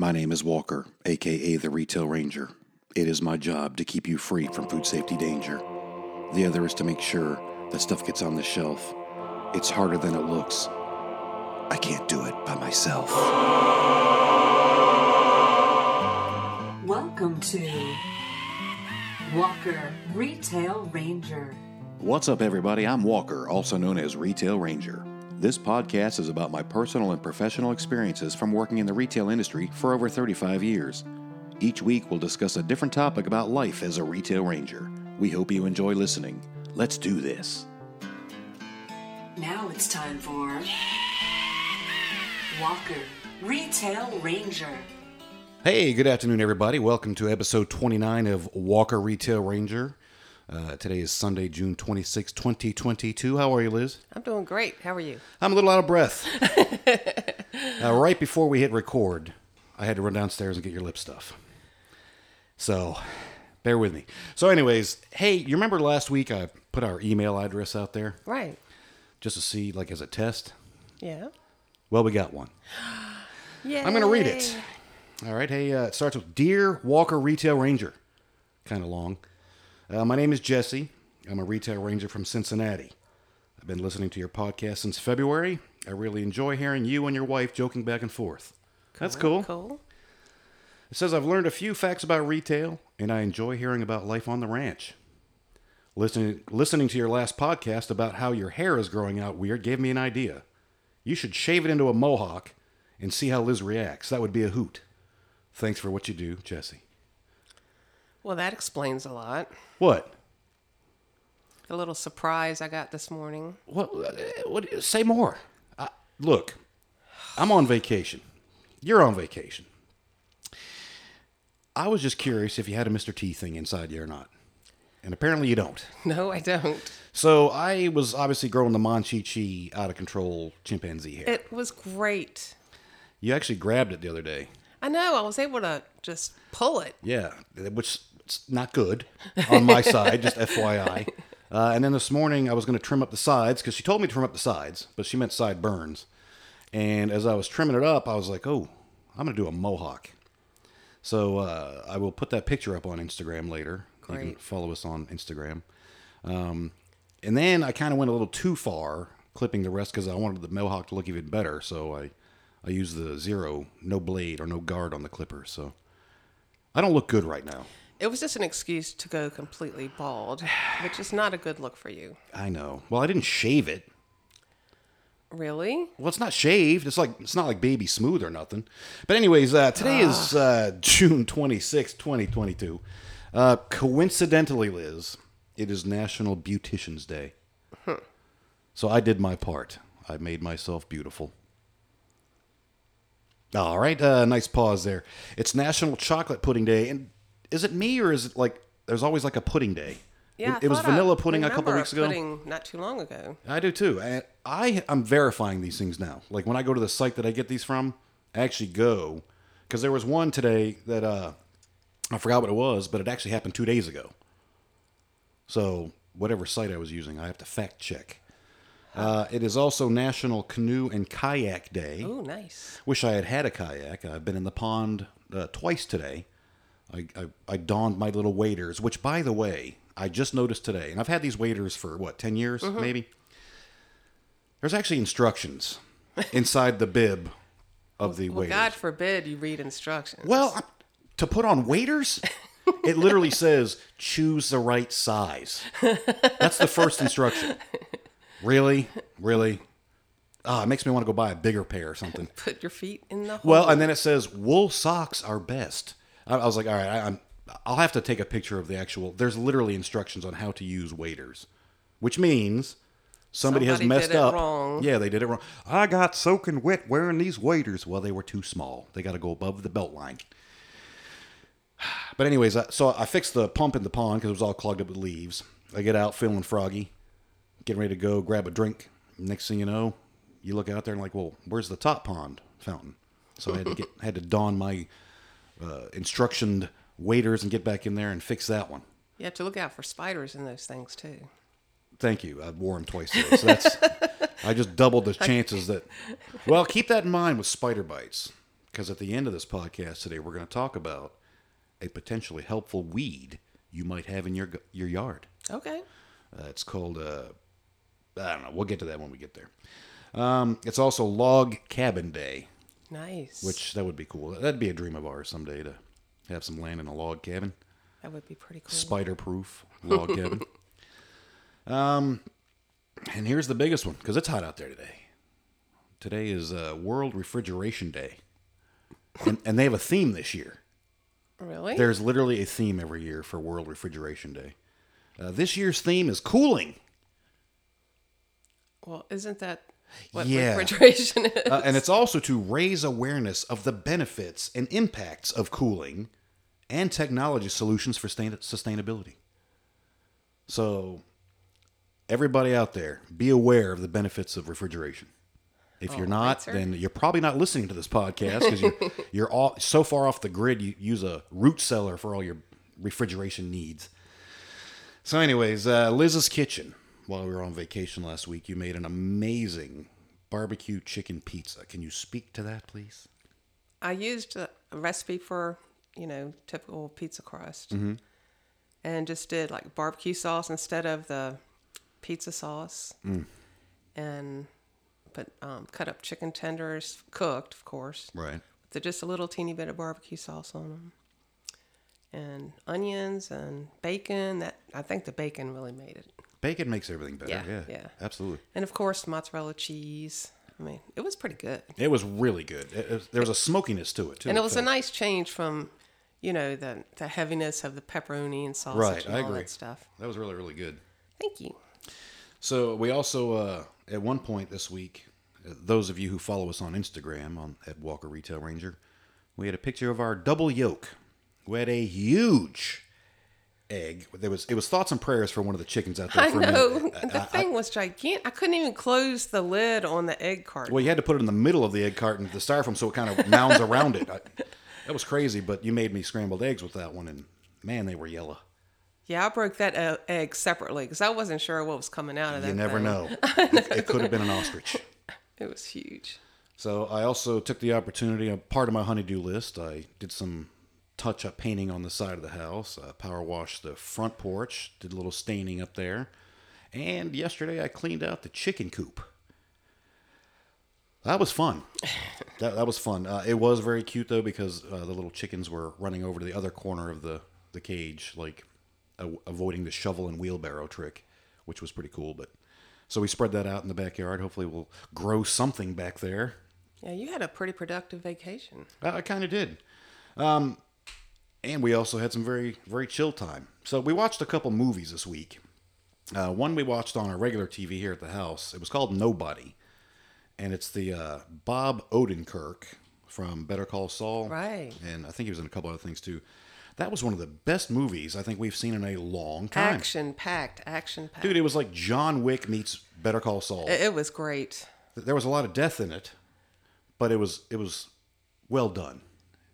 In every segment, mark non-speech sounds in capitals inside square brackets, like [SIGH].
My name is Walker, aka the Retail Ranger. It is my job to keep you free from food safety danger. The other is to make sure that stuff gets on the shelf. It's harder than it looks. I can't do it by myself. Welcome to Walker Retail Ranger. What's up, everybody? I'm Walker, also known as Retail Ranger. This podcast is about my personal and professional experiences from working in the retail industry for over 35 years. Each week, we'll discuss a different topic about life as a retail ranger. We hope you enjoy listening. Let's do this. Now it's time for Walker Retail Ranger. Hey, good afternoon, everybody. Welcome to episode 29 of Walker Retail Ranger. Uh, today is Sunday, June 26, 2022. How are you, Liz? I'm doing great. How are you? I'm a little out of breath. [LAUGHS] uh, right before we hit record, I had to run downstairs and get your lip stuff. So, bear with me. So, anyways, hey, you remember last week I put our email address out there Right. just to see, like, as a test? Yeah. Well, we got one. Yeah. [GASPS] I'm going to read it. All right. Hey, uh, it starts with Dear Walker Retail Ranger. Kind of long. Uh, my name is Jesse. I'm a retail ranger from Cincinnati. I've been listening to your podcast since February. I really enjoy hearing you and your wife joking back and forth. That's cool. Cool. It says I've learned a few facts about retail, and I enjoy hearing about life on the ranch. Listening, listening to your last podcast about how your hair is growing out weird gave me an idea. You should shave it into a mohawk and see how Liz reacts. That would be a hoot. Thanks for what you do, Jesse. Well, that explains a lot. What? The little surprise I got this morning. What? what say more. Look, I'm on vacation. You're on vacation. I was just curious if you had a Mr. T thing inside you or not. And apparently you don't. [LAUGHS] No, I don't. So I was obviously growing the Monchichi out of control chimpanzee hair. It was great. you actually grabbed it the other day. I know. I was able to just pull it. Yeah, which is not good on my side, just FYI. Uh, and then this morning I was going to trim up the sides because she told me to trim up the sides, but she meant side burns. And as I was trimming it up, I was like, oh, I'm going to do a mohawk. So uh, I will put that picture up on Instagram later. You can follow us on Instagram. Um, and then I kind of went a little too far clipping the rest because I wanted the mohawk to look even better. So I, I used the zero, no blade or no guard on the clipper. So I don't look good right now. It was just an excuse to go completely bald, which is not a good look for you. I know. Well, I didn't shave it. Really? Well, it's not shaved. It's like it's not like baby smooth or nothing. But anyways, uh, today is uh, June twenty sixth, 2022. Uh, coincidentally, Liz, it is National Beautician's Day. So I did my part. I made myself beautiful. All right, uh, nice pause there. It's National Chocolate Pudding Day, and is it me or is it like there's always like a pudding day? Yeah. it, it was I thought I vanilla pudding a couple weeks ago. Pudding not too long ago. I do too. And I I'm verifying these things now. Like when I go to the site that I get these from, I actually go because there was one today that uh I forgot what it was, but it actually happened two days ago. So whatever site I was using, I have to fact check. Uh, it is also National Canoe and Kayak Day. Oh, nice. Wish I had had a kayak. I've been in the pond uh, twice today. I, I, I donned my little waders, which, by the way, I just noticed today, and I've had these waders for what, 10 years, maybe? There's actually instructions [LAUGHS] inside the bib of the Well, waders. God forbid you read instructions. Well, to put on waders, it literally [LAUGHS] says choose the right size. That's the first instruction. Really? Really? Ah, it makes me want to go buy a bigger pair or something. [LAUGHS] put your feet in the hole. Well, and then it says wool socks are best. I, I was like, all right, I, I'm. I'll have to take a picture of the actual. There's literally instructions on how to use waders, which means somebody, has messed did it up. wrong. Yeah, they did it wrong. I got soaking wet wearing these waders. Well, they were too small. They got to go above the belt line. [SIGHS] But anyways, I- so I fixed the pump in the pond because it was all clogged up with leaves. I get out feeling froggy, getting ready to go grab a drink. Next thing you know, you look out there and like, well, where's the top pond fountain? So I had to get had to don my uh, instructioned waiters and get back in there and fix that one. you have to look out for spiders in those things too. Thank you. I wore them twice today, so that's [LAUGHS] I just doubled the chances that. Well, keep that in mind with spider bites. Because at the end of this podcast today, we're going to talk about a potentially helpful weed you might have in your your yard. Okay. Uh, it's called, uh, I don't know. We'll get to that when we get there. Um, it's also Log Cabin Day, Nice. which that would be cool. That'd be a dream of ours someday to have some land in a log cabin, that would be pretty cool. spider proof log cabin. [LAUGHS] Um, and here's the biggest one because it's hot out there today. Today is uh, World Refrigeration Day, and, and they have a theme this year. really? There's literally a theme every year for World Refrigeration Day. Uh, this year's theme is cooling. well, isn't that what Yeah. refrigeration [LAUGHS] is? Uh, and it's also to raise awareness of the benefits and impacts of cooling and technology solutions for sustain- sustainability. So, everybody out there, be aware of the benefits of refrigeration. If you're not, right, then you're probably not listening to this podcast because you're, [LAUGHS] you're all so far off the grid. You use a root cellar for all your refrigeration needs. So, anyways, uh, Liz's Kitchen. While we were on vacation last week, you made an amazing barbecue chicken pizza. Can you speak to that, please? I used a, recipe for, you know, typical pizza crust. Mm-hmm. And just did like barbecue sauce instead of the pizza sauce. Mm. And put um, cut up chicken tenders, cooked, of course, Right. with just a little teeny bit of barbecue sauce on them. And onions and bacon. That I think the bacon really made it. Bacon makes everything better. Yeah, Yeah, yeah. absolutely. And of course, mozzarella cheese. I mean, it was pretty good. It was really good. It- it- there was a smokiness to it too. and it was a nice change from you know the the heaviness of the pepperoni and sausage Right, and I all agree. that stuff That was really really good. thank you So we also uh, at one point this week, uh, those of you who follow us on Instagram on at Walker Retail Ranger, we had a picture of our double yolk. We had a huge egg. There was it was thoughts and prayers for one of the chickens out there. i know the thing was gigantic i couldn't even close the lid on the egg carton Well, you had to put it in the middle of the egg carton, the styrofoam, so it kind of mounds around it. I, that was crazy, but you made me scrambled eggs with that one, and man, they were yellow. yeah i broke that uh, egg separately because i wasn't sure what was coming out of that You never thing. know. [LAUGHS] It, it could have been an ostrich. it was huge So I also took the opportunity, a part of my honeydew list, I did some touch up painting on the side of the house, uh, power washed the front porch, did a little staining up there. And yesterday I cleaned out the chicken coop. That was fun. [LAUGHS] That, that was fun. Uh, it was very cute though because uh, the little chickens were running over to the other corner of the, the cage, like a- avoiding the shovel and wheelbarrow trick, which was pretty cool. But so we spread that out in the backyard. Hopefully, we'll grow something back there. yeah you had a pretty productive vacation I, I kind of did. Um, and we also had some very, very chill time. So we watched a couple movies this week. Uh, one we watched on our regular TV here at the house. It was called Nobody. And it's the uh, Bob Odenkirk from Better Call Saul. Right. And I think he was in a couple other things too. That was one of the best movies I think we've seen in a long time. action packed action packed Dude, it was like John Wick meets Better Call Saul. it, it was great there was a lot of death in it, but it was it was well done.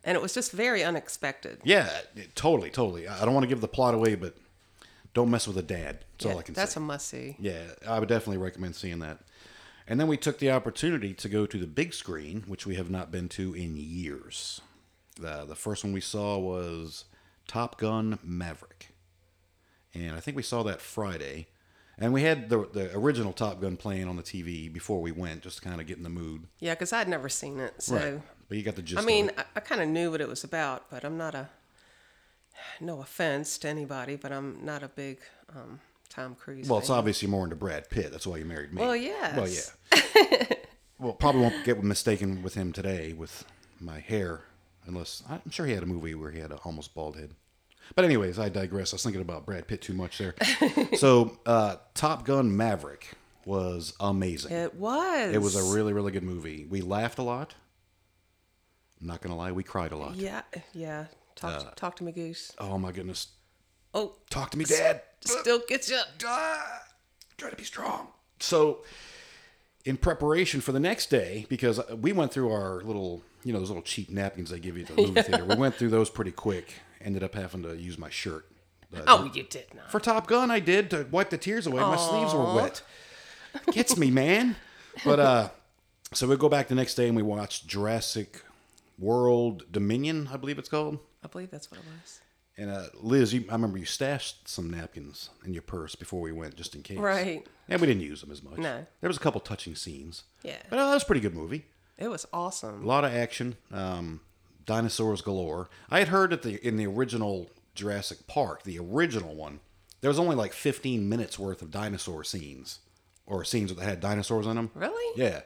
And it was just very unexpected Yeah, totally, totally. I don't want to give the plot away, but don't mess with a dad. That's all I can that's say. That's a must see yeah, I would definitely recommend seeing that. And then we took the opportunity to go to the big screen, which we have not been to in years. The, the first one we saw was Top Gun Maverick. And I think we saw that Friday. And we had the, the original Top Gun playing on the TV before we went, just to kind of get in the mood. yeah because i'd never seen it so But you got the gist I of mean, it. I, I kind of knew what it was about, but I'm not a. No offense to anybody, but I'm not a big um, Tom Cruise. Well, it's fan. obvious you're more into Brad Pitt. That's why you married me. Well, yes. Well, yeah. well, probably won't get mistaken with him today with my hair, unless I'm sure he had a movie where he had a almost bald head. But anyways, I digress. I was thinking about Brad Pitt too much there. [LAUGHS] so, uh, Top Gun Maverick was amazing. It was. It was a really, really good movie. We laughed a lot. I'm not gonna lie, we cried a lot. Yeah, yeah. Talk, Uh, talk to me, Goose. Oh my goodness! Oh, Talk to me, Dad. still gets you. Ah, try to be strong. So, in preparation for the next day, because we went through our little, you know, those little cheap napkins they give you at the [LAUGHS] movie theater. We went through those pretty quick. Ended up having to use my shirt. Uh, Oh, you did not. For Top Gun, I did to wipe the tears away. My sleeves were wet. Gets me, man. But uh, so we go back the next day and we watched Jurassic World Dominion, I believe it's called. I believe that's what it was. And uh, Liz, you, I remember you stashed some napkins in your purse before we went, just in case. Right. And we didn't use them as much. No. There was a couple touching scenes. Yeah. But uh, that was a pretty good movie. It was awesome. A lot of action. Um, dinosaurs galore. I had heard that the in the original Jurassic Park, the original one, there was only like 15 minutes worth of dinosaur scenes, or scenes that had dinosaurs in them. Really? Yeah.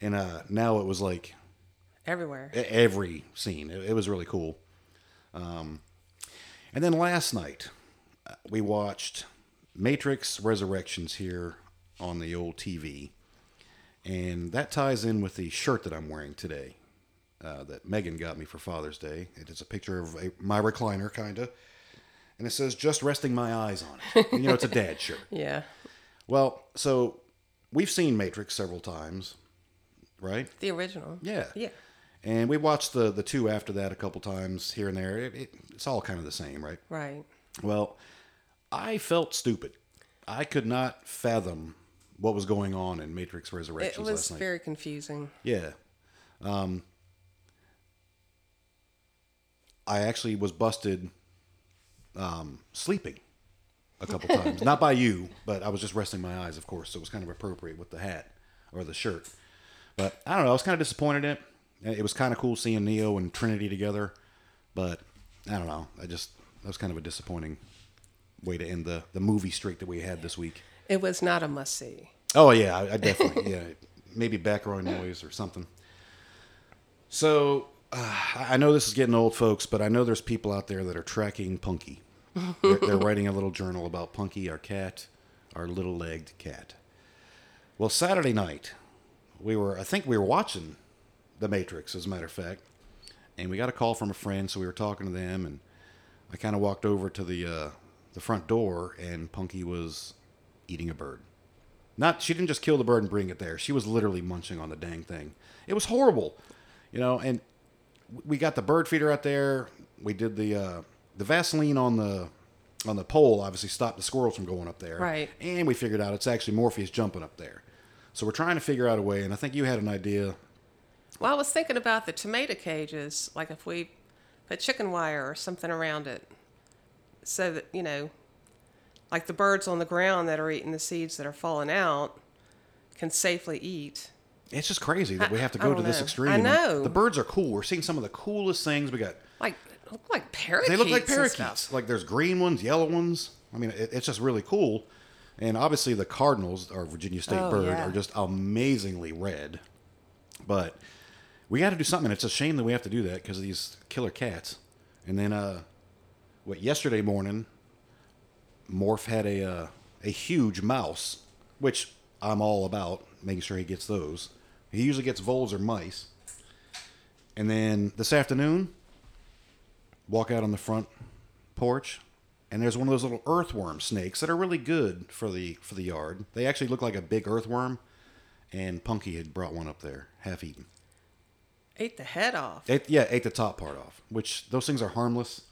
And uh, now it was like Everywhere. every scene. It, it was really cool. Um, and then last night, uh, we watched Matrix Resurrections here on the old TV. And that ties in with the shirt that I'm wearing today uh, that Megan got me for Father's Day. It is a picture of a, my recliner, kind of. And it says, just resting my eyes on it. And, you know, it's a dad shirt. [LAUGHS] Yeah. Well, so we've seen Matrix several times, right? The original. Yeah. Yeah. And we watched the the two after that a couple times here and there. It, it, it's all kind of the same, right? Right. Well, I felt stupid. I could not fathom what was going on in Matrix Resurrections. It was very confusing. Yeah. Um, I actually was busted um, sleeping a couple [LAUGHS] times. Not by you, but I was just resting my eyes, of course. So it was kind of appropriate with the hat or the shirt. But I don't know. I was kind of disappointed in it. It was kind of cool seeing Neo and Trinity together. But I don't know. I just, that was kind of a disappointing way to end the, the movie streak that we had this week. It was not a must see. Oh yeah, I, I definitely yeah, maybe background noise or something. So uh, I know this is getting old, folks, but I know there's people out there that are tracking Punky. They're, they're [LAUGHS] writing a little journal about Punky, our cat, our little-legged cat. Well, Saturday night, we were I think we were watching The Matrix, as a matter of fact, and we got a call from a friend, so we were talking to them, and I kind of walked over to the uh, the front door, and Punky was eating a bird. Not she didn't just kill the bird and bring it there. She was literally munching on the dang thing. It was horrible, you know. And we got the bird feeder out there. We did the uh, the Vaseline on the on the pole. Obviously, stopped the squirrels from going up there. Right. And we figured out it's actually Morpheus jumping up there. So we're trying to figure out a way. And I think you had an idea. Well, I was thinking about the tomato cages, like if we put chicken wire or something around it, so that you know, like the birds on the ground that are eating the seeds that are falling out can safely eat. It's just crazy that we have to go to don't this extreme. I know. The birds are cool. We're seeing some of the coolest things. We got Like look like parakeets. they look like parakeets. Like there's green ones, yellow ones. I mean, it, it's just really cool. And obviously, the Cardinals, our Virginia State Oh, bird, yeah. are just amazingly red. But we got to do something. It's a shame that we have to do that because of these killer cats. And then, uh, what? Yesterday morning, Morph had a uh, a huge mouse, which I'm all about making sure he gets those. He usually gets voles or mice. And then this afternoon, walk out on the front porch and there's one of those little earthworm snakes that are really good for the for the yard. They actually look like a big earthworm and Punky had brought one up there, half eaten. Ate the head off. Ate, yeah, ate the top part off, which those things are harmless.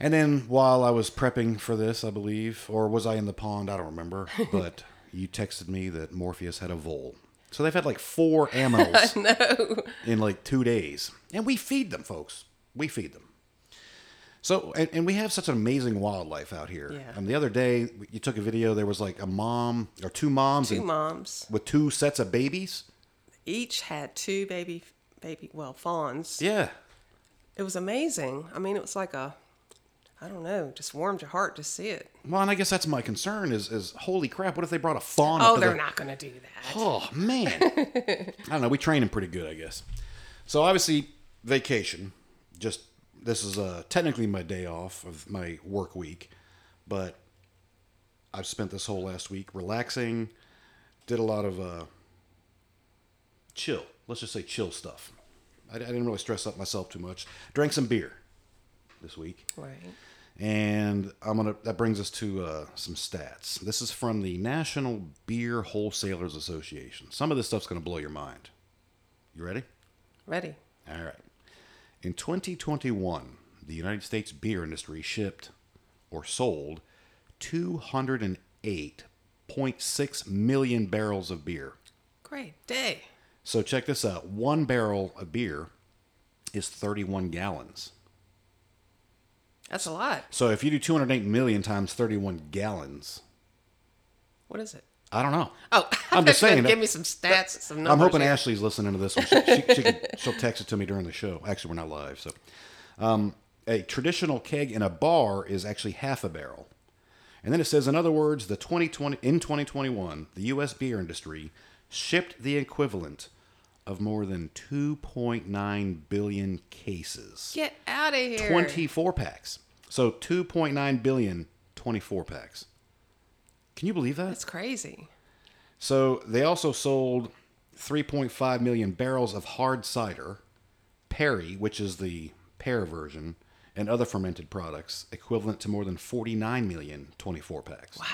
And then while I was prepping for this, I believe, or was I in the pond? I don't remember. [LAUGHS] But you texted me that Morpheus had a vole. So they've had like four [LAUGHS] aminals in like two days. And we feed them, folks. We feed them. So, and, and we have such an amazing wildlife out here. Yeah. And the other day, you took a video, there was like a mom or two moms Two and, moms with two sets of babies. Each had two baby baby well fawns. Yeah. It was amazing. I mean, it was like a I don't know, just warmed your heart to see it. Well, and I guess that's my concern is, is holy crap, what if they brought a fawn Oh, they're the- not going to do that. Oh, man. [LAUGHS] I don't know. We train them pretty good, I guess. So, obviously, vacation. Just, this is uh, technically my day off of my work week. But I've spent this whole last week relaxing. Did a lot of uh, chill. Let's just say chill stuff. I, I didn't really stress up myself too much. Drank some beer this week. Right. And I'm gonna. That brings us to uh, some stats. This is from the National Beer Wholesalers Association. Some of this stuff's gonna blow your mind. You ready? Ready. All right. In 2021, the United States beer industry shipped or sold 208.6 million barrels of beer. Great day. So check this out: one barrel of beer is 31 gallons. That's a lot. So if you do 208 million times 31 gallons, What is it? I don't know. Oh, [LAUGHS] I'm just saying Give me some stats, some numbers. I'm hoping here. Ashley's listening to this one. She, she, she can, [LAUGHS] she'll text it to me during the show. Actually, we're not live, so. Um, a traditional keg in a bar is actually half a barrel. And then it says, in other words, the 2020 in 2021, the U.S. beer industry shipped the equivalent of more than 2.9 billion cases. Get out of here. 24 packs. So 2.9 billion 24 packs. Can you believe that? That's crazy. So they also sold 3.5 million barrels of hard cider, Perry, which is the pear version, and other fermented products, equivalent to more than 49 million 24 packs. Wow.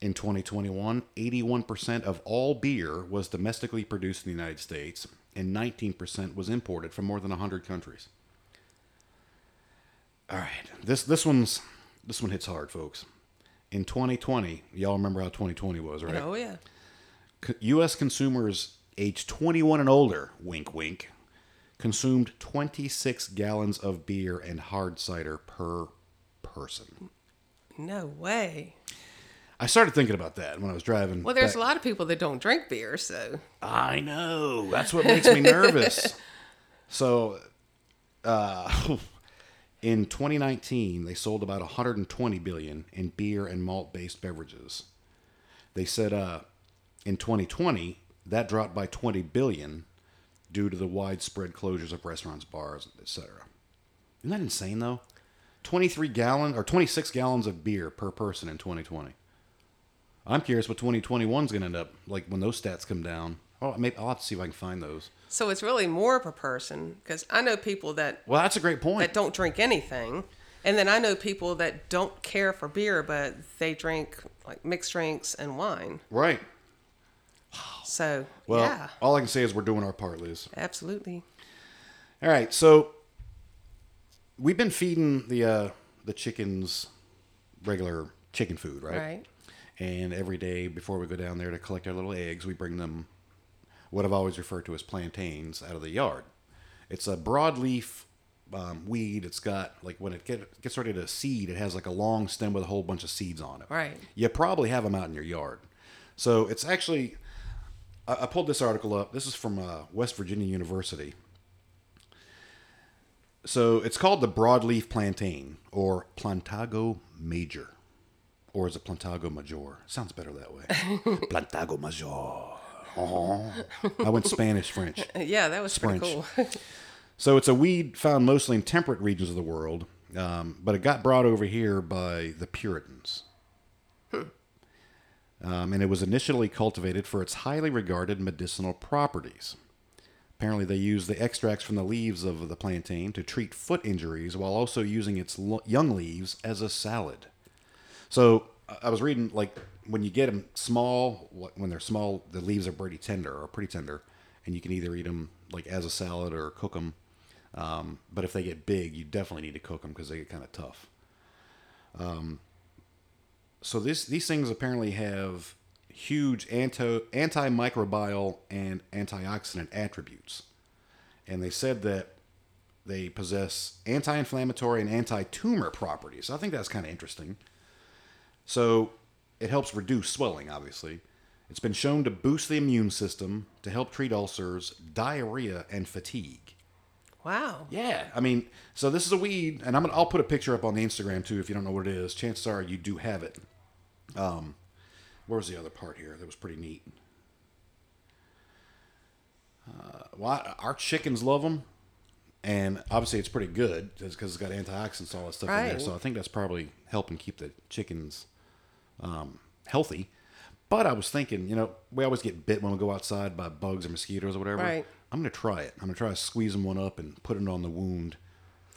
In 2021, 81% of all beer was domestically produced in the United States, and 19% was imported from more than 100 countries. All right, this this one's this one hits hard, folks. In 2020, y'all remember how 2020 was, right? Oh yeah. C- U.S. consumers aged 21 and older, wink wink, consumed 26 gallons of beer and hard cider per person. No way. I started thinking about that when I was driving. Well, there's back- a lot of people that don't drink beer, so I know. That's what makes me [LAUGHS] nervous. So, uh, [LAUGHS] in 2019, they sold about 120 billion in beer and malt-based beverages. They said uh, in 2020 that dropped by 20 billion due to the widespread closures of restaurants, bars, etc. Isn't that insane though? 23 gallon or 26 gallons of beer per person in 2020. I'm curious what 2021 is going to end up like when those stats come down. Oh, maybe I'll have to see if I can find those. so it's really more per person because I know people that Well, that's a great point. that don't drink anything, and then I know people that don't care for beer, but they drink like mixed drinks and wine. right. So Well, yeah, all I can say is we're doing our part, Liz. absolutely. All right, so we've been feeding the uh, the chickens regular chicken food, right? Right. And every day before we go down there to collect our little eggs, we bring them what I've always referred to as plantains out of the yard. It's a broadleaf um, weed. It's got like when it get, gets ready to seed, it has like a long stem with a whole bunch of seeds on it. Right. You probably have them out in your yard. So it's actually. I, I pulled this article up. This is from uh, West Virginia University. So it's called the broadleaf plantain or Plantago major. Or is it Plantago major? Sounds better that way. [LAUGHS] Plantago major. Oh. I went Spanish French. [LAUGHS] Yeah, that was pretty French. cool. [LAUGHS] So it's a weed found mostly in temperate regions of the world, um, but it got brought over here by the Puritans. Um, and it was initially cultivated for its highly regarded medicinal properties. Apparently, they used the extracts from the leaves of the plantain to treat foot injuries while also using its lo- young leaves as a salad. So I- was reading like when you get them small, when they're small, the leaves are pretty tender or pretty tender, and you can either eat them like as a salad or cook them. Um, but if they get big, you definitely need to cook them because they get kind of tough. Um, so this these things apparently have huge anti antimicrobial and antioxidant attributes, and they said that they possess anti-inflammatory and anti-tumor properties. I think that's kind of interesting. So it helps reduce swelling, obviously. It's been shown to boost the immune system, to help treat ulcers, diarrhea, and fatigue. Wow. Yeah, I mean, so this is a weed, and I'm gonna I'll put a picture up on the Instagram too. If you don't know what it is, chances are you do have it. Um, where's the other part here? That was pretty neat. Uh, well, I- our chickens love them, and obviously it's pretty good because it's got antioxidants, all that stuff in there. So I think that's probably helping keep the chickens um, healthy. But I was thinking, you know, we always get bit when we go outside by bugs or mosquitoes or whatever. Right. I'm gonna try it. I'm gonna try squeezing one up and put it on the wound.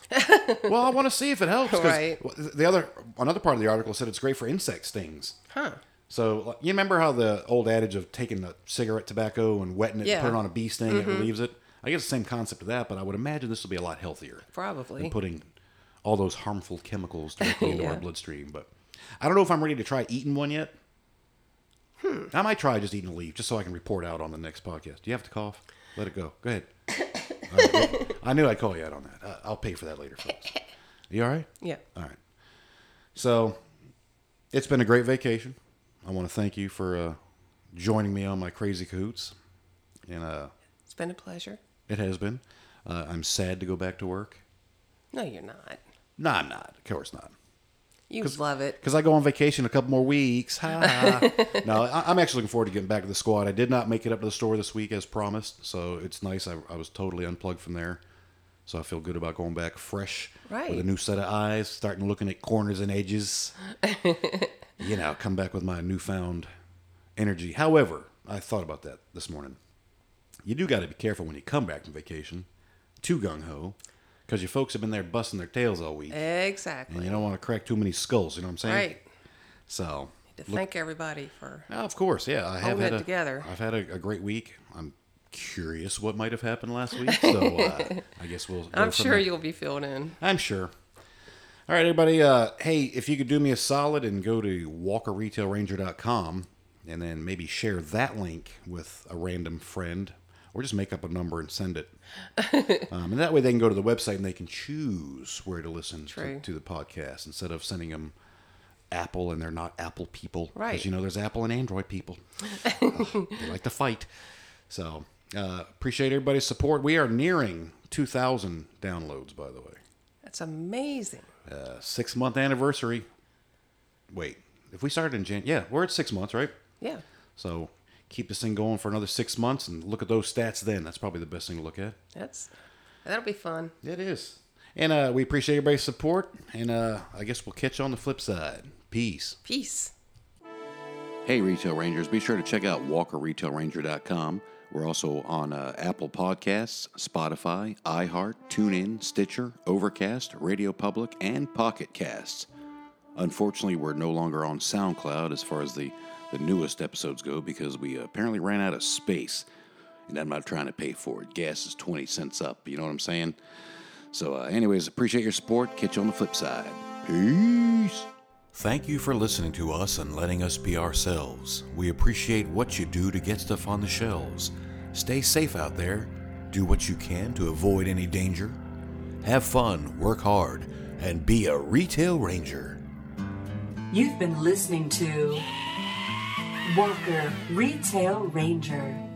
[LAUGHS] well, I want to see if it helps. Right. The other another part of the article said it's great for insect stings. Huh. So you remember how the old adage of taking the cigarette tobacco and wetting it, Yeah. and put it on a bee sting, it relieves it. I guess the same concept of that, but I would imagine this will be a lot healthier Probably. than putting all those harmful chemicals directly into our [LAUGHS] bloodstream. But I don't know if I'm ready to try eating one yet. I might try just eating a leaf just so I can report out on the next podcast. Do you have to cough? Let it go. Go ahead. [LAUGHS] Right, well, I knew I'd call you out on that. Uh, I'll pay for that later, folks. You all right? Yeah. All right. So, it's been a great vacation. I want to thank you for uh, joining me on my crazy cahoots. And uh, It's been a pleasure. It has been. Uh, I'm sad to go back to work. No, you're not. No, I'm not. Of course not. You love it. Because I go on vacation a couple more weeks. Ha, ha. [LAUGHS] no, I, I'm actually looking forward to getting back to the squad. I did not make it up to the store this week as promised, so it's nice. I, I was totally unplugged from there, so I feel good about going back fresh with a new set of eyes, starting looking at corners and edges. [LAUGHS] you know, come back with my newfound energy. However, I thought about that this morning. You do got to be careful when you come back from vacation, too gung ho, because your folks have been there busting their tails all week, Exactly. and you don't want to crack too many skulls. You know what I'm saying? Right. So, To look- thank everybody for. Oh, of course, yeah. I have had a, together. I've had a, a great week. I'm curious what might have happened last week, so uh, [LAUGHS] I guess we'll. I'm sure there. you'll be filled in. I'm sure. All right, everybody. Uh, hey, if you could do me a solid and go to WalkerRetailRanger.com and then maybe share that link with a random friend, or just make up a number and send it. [LAUGHS] um, and that way they can go to the website and they can choose where to listen to, to the podcast instead of sending them Apple and they're not Apple people. Because you know there's Apple and Android people. Uh, [LAUGHS] they like to fight. So uh, appreciate everybody's support. We are nearing 2,000 downloads, by the way That's amazing. uh, six month anniversary. Wait, if we started in Jan, yeah, we're at six months, right? Yeah. So keep this thing going for another six months and look at those stats then. That's probably the best thing to look at. That's that'll be fun. It is. And uh, we appreciate everybody's support. And uh, I guess we'll catch you on the flip side. Peace. Peace. Hey, Retail Rangers, be sure to check out WalkerRetailRanger.com. We're also on uh, Apple Podcasts, Spotify, iHeart, TuneIn, Stitcher, Overcast, Radio Public, and Pocket Casts. Unfortunately, we're no longer on SoundCloud as far as the, the newest episodes go because we apparently ran out of space. And I'm not trying to pay for it. Gas is 20 cents up. You know what I'm saying? So, uh, anyways, appreciate your support. Catch you on the flip side. Peace. Thank you for listening to us and letting us be ourselves. We appreciate what you do to get stuff on the shelves. Stay safe out there. Do what you can to avoid any danger. Have fun, work hard, and be a retail ranger. You've been listening to Walker Retail Ranger.